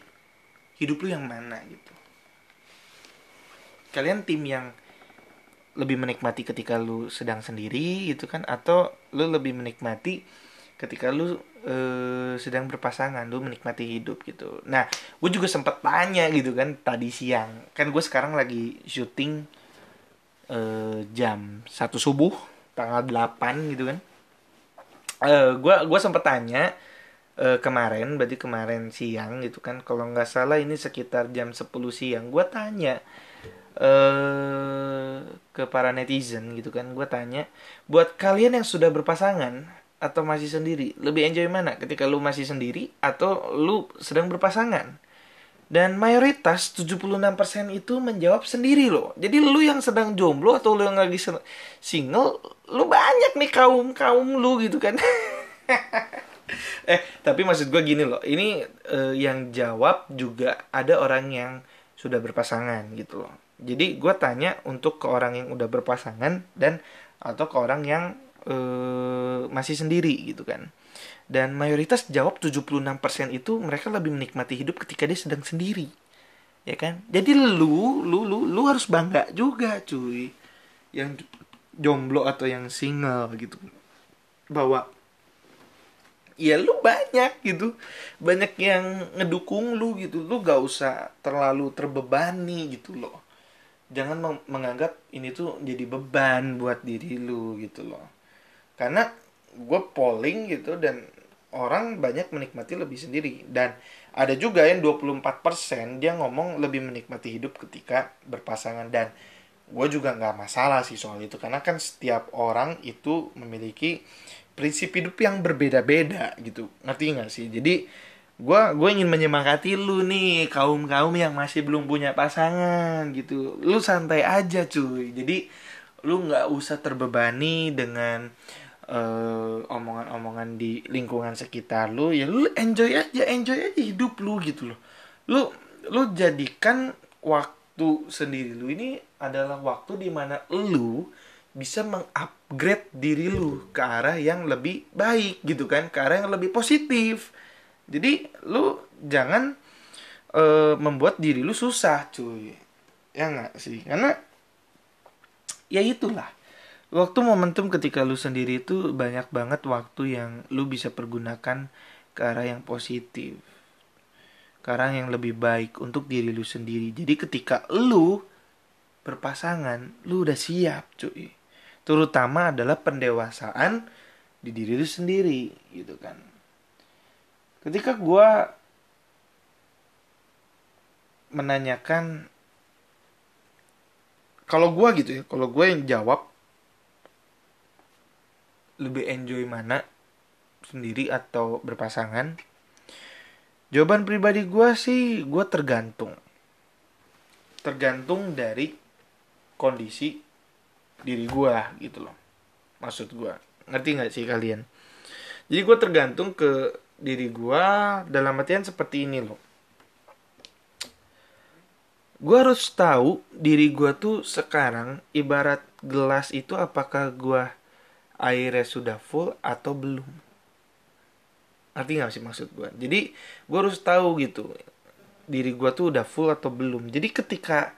hidup lu yang mana gitu? Kalian tim yang lebih menikmati ketika lu sedang sendiri gitu kan? Atau lu lebih menikmati ketika lu uh, sedang berpasangan lu menikmati hidup gitu. Nah gue juga sempet tanya gitu kan tadi siang. Kan gue sekarang lagi syuting uh, jam satu subuh tanggal 8 gitu kan? Uh, gue sempet tanya uh, kemarin berarti kemarin siang gitu kan? Kalau nggak salah ini sekitar jam 10 siang gue tanya uh, ke para netizen gitu kan gue tanya buat kalian yang sudah berpasangan atau masih sendiri lebih enjoy mana ketika lu masih sendiri atau lu sedang berpasangan dan mayoritas 76% itu menjawab sendiri loh. Jadi lu yang sedang jomblo atau lu yang lagi single, lu banyak nih kaum-kaum lu gitu kan. eh, tapi maksud gue gini loh. Ini eh, yang jawab juga ada orang yang sudah berpasangan gitu loh jadi gue tanya untuk ke orang yang udah berpasangan dan atau ke orang yang uh, masih sendiri gitu kan. Dan mayoritas jawab 76% itu mereka lebih menikmati hidup ketika dia sedang sendiri. Ya kan? Jadi lu lu lu lu harus bangga juga cuy. Yang jomblo atau yang single gitu. Bahwa ya lu banyak gitu. Banyak yang ngedukung lu gitu. Lu gak usah terlalu terbebani gitu loh jangan menganggap ini tuh jadi beban buat diri lu gitu loh. Karena gue polling gitu dan orang banyak menikmati lebih sendiri. Dan ada juga yang 24% dia ngomong lebih menikmati hidup ketika berpasangan. Dan gue juga nggak masalah sih soal itu. Karena kan setiap orang itu memiliki prinsip hidup yang berbeda-beda gitu. Ngerti nggak sih? Jadi gue gue ingin menyemangati lu nih kaum kaum yang masih belum punya pasangan gitu. Lu santai aja cuy. Jadi lu nggak usah terbebani dengan uh, omongan-omongan di lingkungan sekitar lu. Ya lu enjoy aja enjoy aja hidup lu gitu loh. Lu lu jadikan waktu sendiri lu ini adalah waktu di mana lu bisa mengupgrade diri lu ke arah yang lebih baik gitu kan? Ke arah yang lebih positif jadi lu jangan uh, membuat diri lu susah cuy. Ya nggak sih? Karena ya itulah. Waktu momentum ketika lu sendiri itu banyak banget waktu yang lu bisa pergunakan ke arah yang positif. Ke arah yang lebih baik untuk diri lu sendiri. Jadi ketika lu berpasangan lu udah siap cuy. Terutama adalah pendewasaan di diri lu sendiri gitu kan ketika gue menanyakan kalau gue gitu ya kalau gue yang jawab lebih enjoy mana? Sendiri atau berpasangan? Jawaban pribadi gue sih gue tergantung. Tergantung dari kondisi diri gue gitu loh maksud gue ngerti nggak sih kalian? Jadi gue tergantung ke diri gue dalam artian seperti ini loh. Gue harus tahu diri gue tuh sekarang ibarat gelas itu apakah gue airnya sudah full atau belum. Ngerti gak sih maksud gue jadi gue harus tahu gitu diri gue tuh udah full atau belum. Jadi ketika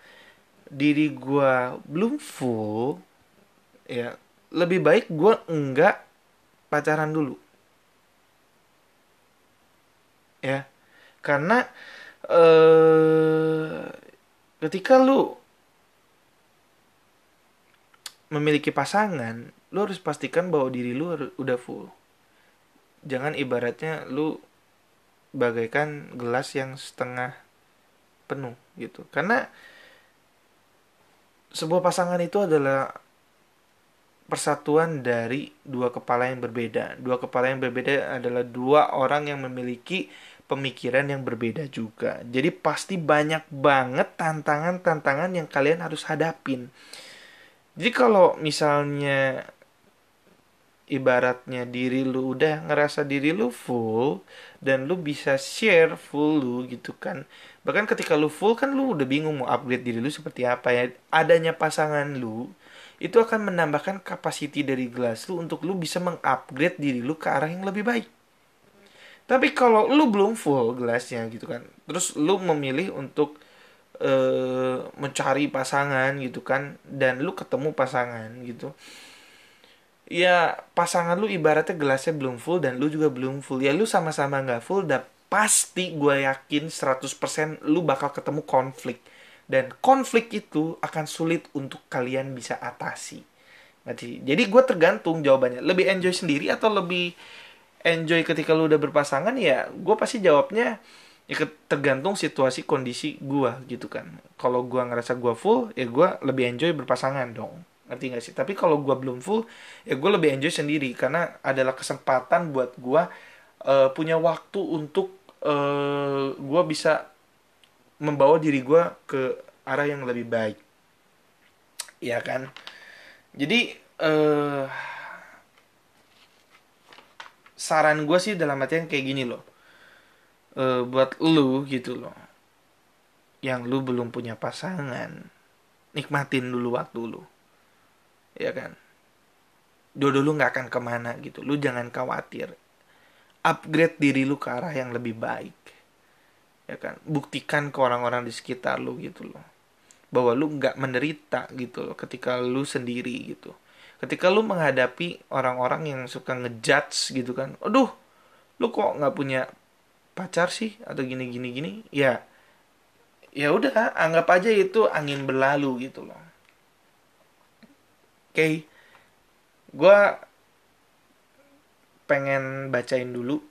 diri gue belum full ya lebih baik gue enggak pacaran dulu ya. Karena eh ketika lu memiliki pasangan lu harus pastikan bahwa diri lu udah full. Jangan ibaratnya lu bagaikan gelas yang setengah penuh gitu. Karena sebuah pasangan itu adalah persatuan dari dua kepala yang berbeda. Dua kepala yang berbeda adalah dua orang yang memiliki pemikiran yang berbeda juga. Jadi pasti banyak banget tantangan-tantangan yang kalian harus hadapin. Jadi kalau misalnya ibaratnya diri lu udah ngerasa diri lu full dan lu bisa share full lu gitu kan bahkan ketika lu full kan lu udah bingung mau upgrade diri lu seperti apa ya adanya pasangan lu itu akan menambahkan kapasiti dari gelas lu untuk lu bisa mengupgrade diri lu ke arah yang lebih baik tapi kalau lu belum full gelasnya gitu kan terus lu memilih untuk uh, mencari pasangan gitu kan dan lu ketemu pasangan gitu ya pasangan lu ibaratnya gelasnya belum full dan lu juga belum full. Ya lu sama-sama nggak full dan pasti gue yakin 100% lu bakal ketemu konflik. Dan konflik itu akan sulit untuk kalian bisa atasi. Jadi gue tergantung jawabannya. Lebih enjoy sendiri atau lebih enjoy ketika lu udah berpasangan ya gue pasti jawabnya ya tergantung situasi kondisi gue gitu kan. Kalau gue ngerasa gue full ya gue lebih enjoy berpasangan dong. Ngerti gak sih? Tapi kalau gue belum full ya gue lebih enjoy sendiri karena adalah kesempatan buat gue uh, punya waktu untuk uh, gue bisa membawa diri gue ke arah yang lebih baik. Ya kan? Jadi uh, saran gue sih dalam artian kayak gini loh. Uh, buat lu gitu loh. Yang lu belum punya pasangan nikmatin dulu waktu lu. Ya kan? Jodoh lu nggak akan ke mana gitu. Lu jangan khawatir. Upgrade diri lu ke arah yang lebih baik. Ya kan? Buktikan ke orang-orang di sekitar lu gitu loh. Bahwa lu nggak menderita gitu loh ketika lu sendiri gitu ketika lu menghadapi orang-orang yang suka ngejudge gitu kan aduh lu kok nggak punya pacar sih? Atau gini gini gini. Ya ya udah anggap aja itu angin berlalu gitu loh. Okay, gue pengen bacain dulu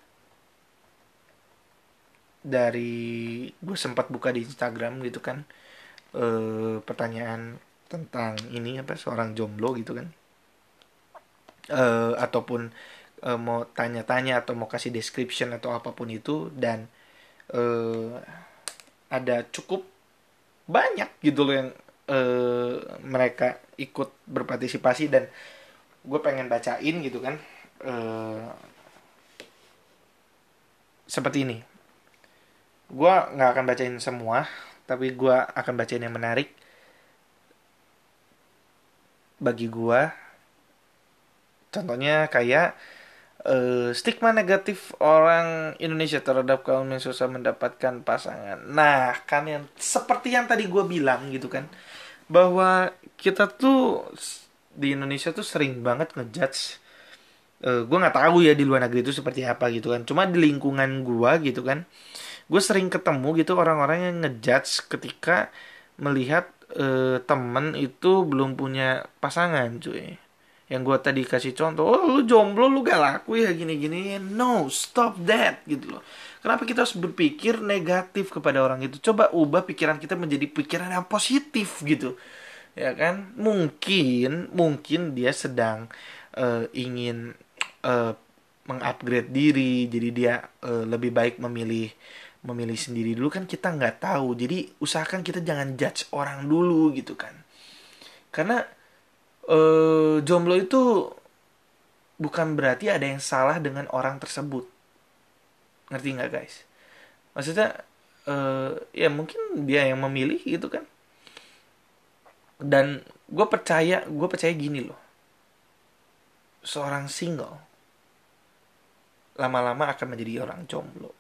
dari gue sempat buka di Instagram gitu kan e, pertanyaan tentang ini apa seorang jomblo gitu kan e, ataupun e, mau tanya-tanya atau mau kasih description atau apa pun itu dan e, ada cukup banyak gitu loh yang uh, mereka ikut berpartisipasi dan gue pengen bacain gitu kan uh, seperti ini. Gue nggak akan bacain semua tapi gue akan bacain yang menarik. Bagi gue contohnya kayak uh, stigma negatif orang Indonesia terhadap kaum yang susah mendapatkan pasangan. Nah, kan yang seperti yang tadi gue bilang gitu kan, bahwa kita tuh di Indonesia tuh sering banget ngejudge eh, gue nggak tahu ya di luar negeri itu seperti apa gitu kan cuma di lingkungan gue gitu kan gue sering ketemu gitu orang-orang yang ngejudge ketika melihat uh, temen itu belum punya pasangan cuy yang gue tadi kasih contoh oh lu jomblo lu gak laku ya gini-gini. No stop that gitu loh. Kenapa kita harus berpikir negatif kepada orang itu? Coba ubah pikiran kita menjadi pikiran yang positif gitu. Ya kan? Mungkin mungkin dia sedang uh, ingin uh, mengupgrade diri jadi dia uh, lebih baik memilih memilih sendiri dulu. Kan kita nggak tahu. Jadi usahakan kita jangan judge orang dulu gitu kan. Karena uh, jomblo itu bukan berarti ada yang salah dengan orang tersebut. Ngerti nggak guys? Maksudnya uh, ya mungkin dia yang memilih gitu kan. Dan gue percaya gue percaya gini loh. Seorang single lama-lama akan menjadi orang jomblo.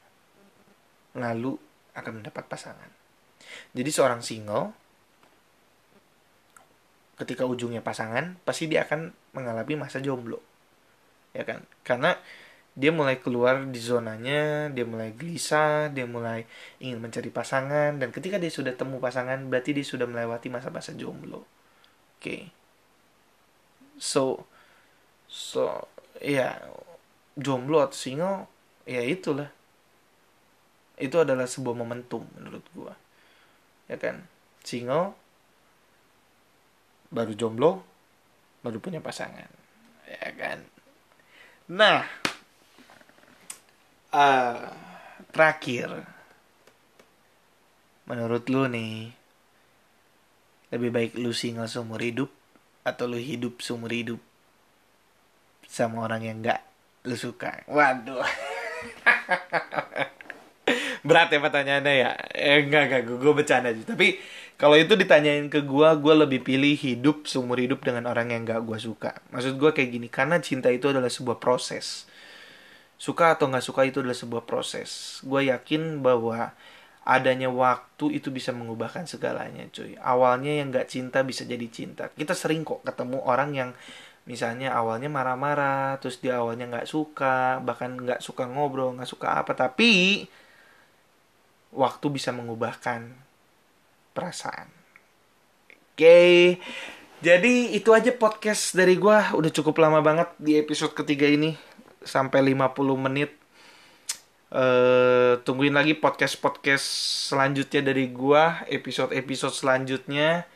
Lalu akan mendapat pasangan. Jadi seorang single ketika ujungnya pasangan pasti dia akan mengalami masa jomblo ya kan karena dia mulai keluar di zonanya, dia mulai gelisah, dia mulai ingin mencari pasangan dan ketika dia sudah temu pasangan berarti dia sudah melewati masa-masa jomblo. Oke. Okay. So so ya jomblo atau single ya itulah. Itu adalah sebuah momentum menurut gua. Ya kan? Single baru jomblo baru punya pasangan. Ya kan? Nah, uh, terakhir menurut lu nih lebih baik lu single seumur hidup atau lu hidup seumur hidup sama orang yang gak lu suka waduh berat ya pertanyaannya ya eh, enggak enggak gue, gue bercanda aja tapi kalau itu ditanyain ke gue gue lebih pilih hidup seumur hidup dengan orang yang gak gue suka. Maksud gue kayak gini karena cinta itu adalah sebuah proses. Suka atau nggak suka itu adalah sebuah proses. Gue yakin bahwa adanya waktu itu bisa mengubahkan segalanya cuy. Awalnya yang nggak cinta bisa jadi cinta. Kita sering kok ketemu orang yang misalnya awalnya marah-marah terus dia awalnya nggak suka bahkan nggak suka ngobrol nggak suka apa tapi waktu bisa mengubahkan perasaan oke okay. jadi itu aja podcast dari gue udah cukup lama banget di episode ketiga ini sampai 50 menit. Uh, tungguin lagi podcast-podcast selanjutnya dari gua, episode-episode selanjutnya.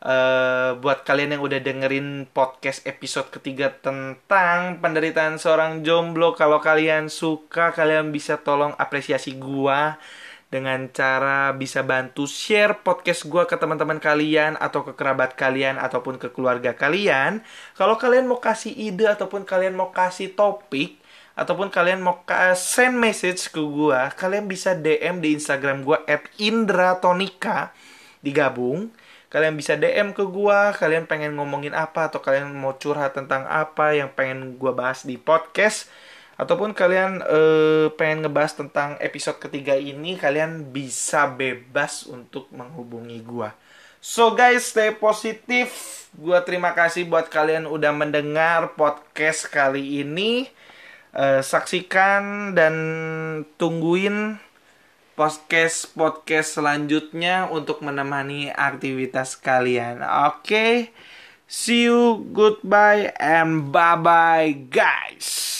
Uh, buat kalian yang udah dengerin podcast episode ketiga tentang penderitaan seorang jomblo, kalau kalian suka, kalian bisa tolong apresiasi gua dengan cara bisa bantu share podcast gue ke teman-teman kalian atau ke kerabat kalian ataupun ke keluarga kalian. Kalau kalian mau kasih ide ataupun kalian mau kasih topik ataupun kalian mau send message ke gue, kalian bisa DM di Instagram gue @indratonika digabung. Kalian bisa DM ke gue, kalian pengen ngomongin apa atau kalian mau curhat tentang apa yang pengen gue bahas di podcast ataupun kalian uh, pengen ngebahas tentang episode ketiga ini kalian bisa bebas untuk menghubungi gua. So guys stay positif. Gua terima kasih buat kalian udah mendengar podcast kali ini. Uh, saksikan dan tungguin podcast podcast selanjutnya untuk menemani aktivitas kalian. Oke okay? see you goodbye and bye bye guys